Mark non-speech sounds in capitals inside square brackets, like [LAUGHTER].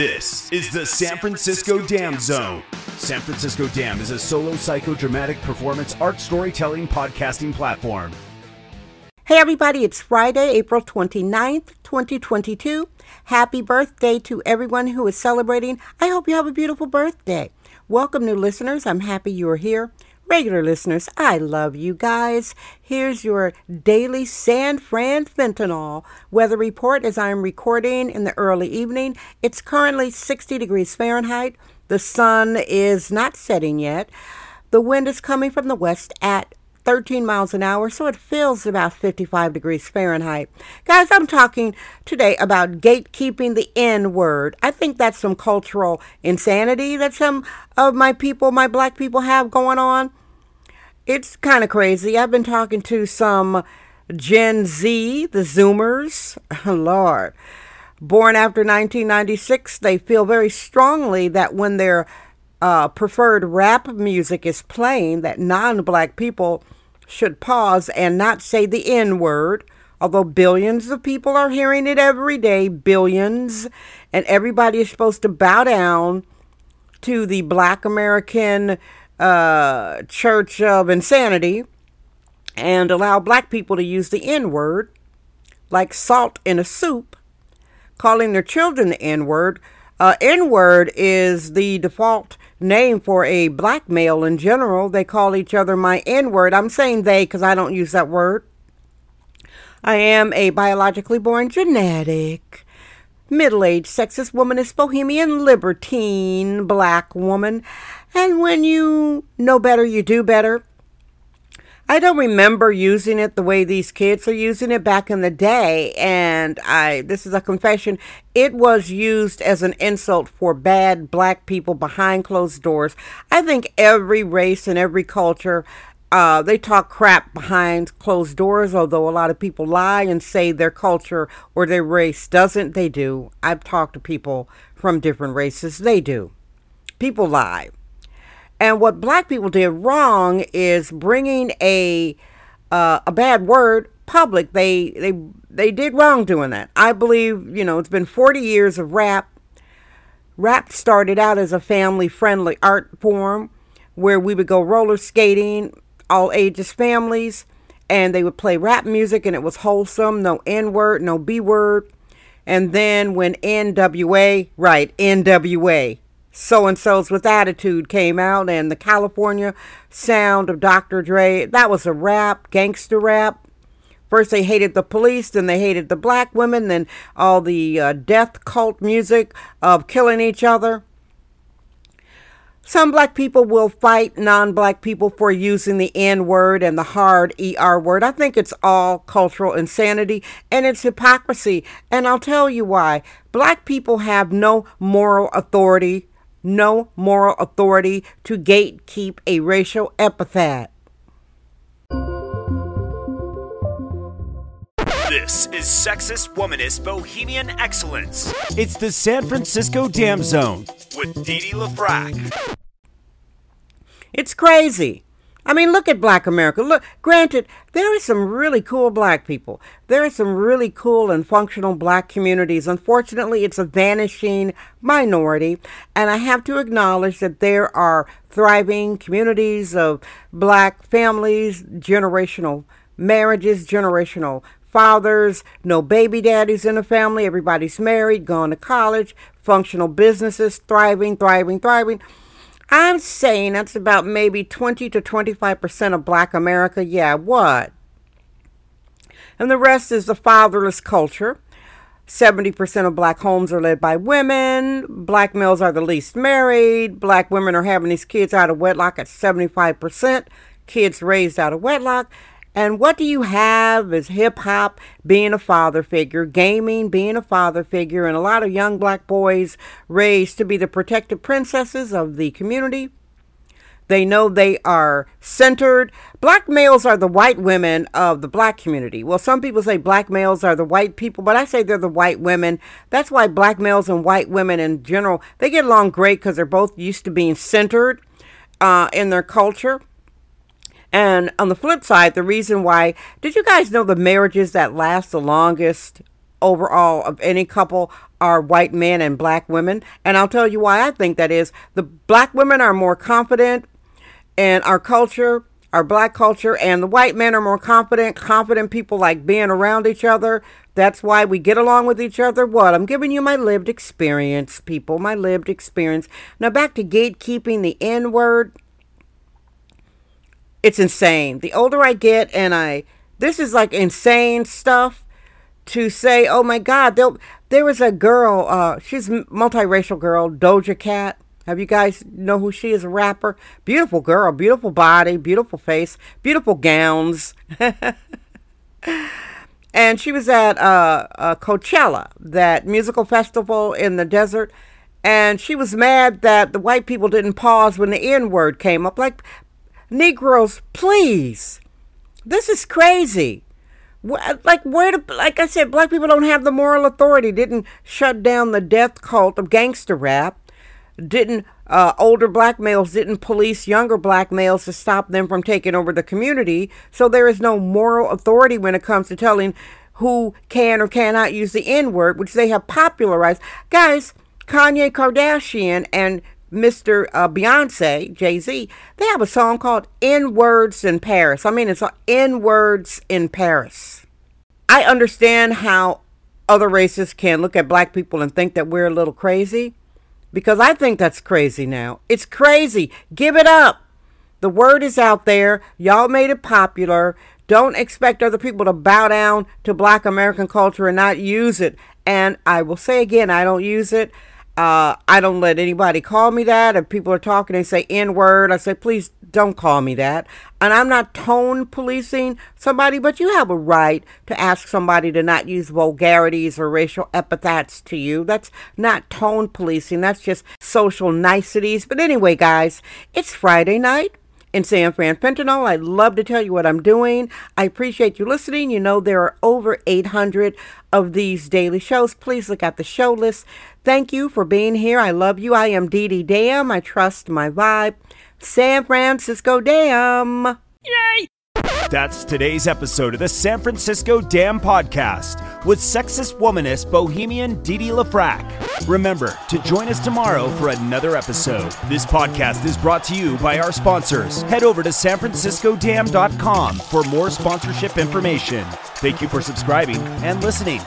This is the San Francisco Dam Zone. San Francisco Dam is a solo psychodramatic performance art storytelling podcasting platform. Hey everybody, it's Friday, April 29th, 2022. Happy birthday to everyone who is celebrating. I hope you have a beautiful birthday. Welcome, new listeners. I'm happy you are here. Regular listeners, I love you guys. Here's your daily San Fran fentanyl weather report as I'm recording in the early evening. It's currently 60 degrees Fahrenheit. The sun is not setting yet. The wind is coming from the west at 13 miles an hour, so it feels about 55 degrees Fahrenheit. Guys, I'm talking today about gatekeeping the N word. I think that's some cultural insanity that some of my people, my black people, have going on. It's kind of crazy. I've been talking to some Gen Z, the Zoomers. [LAUGHS] Lord. Born after 1996, they feel very strongly that when their uh, preferred rap music is playing, that non black people should pause and not say the N word, although billions of people are hearing it every day, billions, and everybody is supposed to bow down to the black American uh, Church of Insanity and allow black people to use the N word like salt in a soup, calling their children the N word. Uh, N word is the default name for a black male in general. They call each other my N word. I'm saying they because I don't use that word. I am a biologically born genetic, middle aged, sexist, womanist, bohemian, libertine, black woman. And when you know better, you do better. I don't remember using it the way these kids are using it back in the day. And I, this is a confession, it was used as an insult for bad black people behind closed doors. I think every race and every culture, uh, they talk crap behind closed doors, although a lot of people lie and say their culture or their race doesn't. They do. I've talked to people from different races. They do. People lie. And what black people did wrong is bringing a uh, a bad word public. They they they did wrong doing that. I believe you know it's been 40 years of rap. Rap started out as a family friendly art form where we would go roller skating, all ages families, and they would play rap music and it was wholesome, no N word, no B word. And then when NWA, right, NWA, so and so's with attitude came out and the California sound of Dr. Dre. That was a rap, gangster rap. First they hated the police, then they hated the black women, then all the uh, death cult music of killing each other. Some black people will fight non black people for using the N word and the hard ER word. I think it's all cultural insanity and it's hypocrisy. And I'll tell you why. Black people have no moral authority no moral authority to gatekeep a racial epithet. This is Sexist Womanist Bohemian Excellence. It's the San Francisco Dam Zone with Dee LaFrac. It's crazy. I mean, look at black America. Look, granted, there are some really cool black people. There are some really cool and functional black communities. Unfortunately, it's a vanishing minority. And I have to acknowledge that there are thriving communities of black families, generational marriages, generational fathers, no baby daddies in the family, everybody's married, gone to college, functional businesses, thriving, thriving, thriving. I'm saying that's about maybe 20 to 25% of black America. Yeah, what? And the rest is the fatherless culture. 70% of black homes are led by women. Black males are the least married. Black women are having these kids out of wedlock at 75%. Kids raised out of wedlock. And what do you have is hip hop being a father figure, gaming being a father figure, and a lot of young black boys raised to be the protective princesses of the community. They know they are centered. Black males are the white women of the black community. Well, some people say black males are the white people, but I say they're the white women. That's why black males and white women in general, they get along great because they're both used to being centered uh, in their culture. And on the flip side, the reason why, did you guys know the marriages that last the longest overall of any couple are white men and black women? And I'll tell you why I think that is. The black women are more confident in our culture, our black culture, and the white men are more confident. Confident people like being around each other. That's why we get along with each other. What? I'm giving you my lived experience, people, my lived experience. Now back to gatekeeping the N word it's insane. The older I get, and I, this is like insane stuff to say, oh my God, there, there was a girl, uh, she's a multiracial girl, Doja Cat. Have you guys know who she is? A rapper. Beautiful girl, beautiful body, beautiful face, beautiful gowns. [LAUGHS] and she was at uh, uh, Coachella, that musical festival in the desert. And she was mad that the white people didn't pause when the N word came up. Like, Negroes, please. This is crazy. Like where do, like I said, black people don't have the moral authority. Didn't shut down the death cult of gangster rap. Didn't uh, older black males didn't police younger black males to stop them from taking over the community. So there is no moral authority when it comes to telling who can or cannot use the N word, which they have popularized. Guys, Kanye Kardashian and Mr. Uh, Beyonce, Jay Z, they have a song called N Words in Paris. I mean, it's N Words in Paris. I understand how other races can look at black people and think that we're a little crazy because I think that's crazy now. It's crazy. Give it up. The word is out there. Y'all made it popular. Don't expect other people to bow down to black American culture and not use it. And I will say again, I don't use it. Uh, I don't let anybody call me that. If people are talking, they say N word. I say, please don't call me that. And I'm not tone policing somebody, but you have a right to ask somebody to not use vulgarities or racial epithets to you. That's not tone policing. That's just social niceties. But anyway, guys, it's Friday night in San Fran Fentanyl. I'd love to tell you what I'm doing. I appreciate you listening. You know, there are over 800 of these daily shows. Please look at the show list. Thank you for being here. I love you. I am Dee Dee Dam. I trust my vibe. San Francisco Dam. Yay! That's today's episode of the San Francisco Dam Podcast with sexist womanist bohemian Dee Dee LaFrac. Remember to join us tomorrow for another episode. This podcast is brought to you by our sponsors. Head over to sanfranciscodam.com for more sponsorship information. Thank you for subscribing and listening.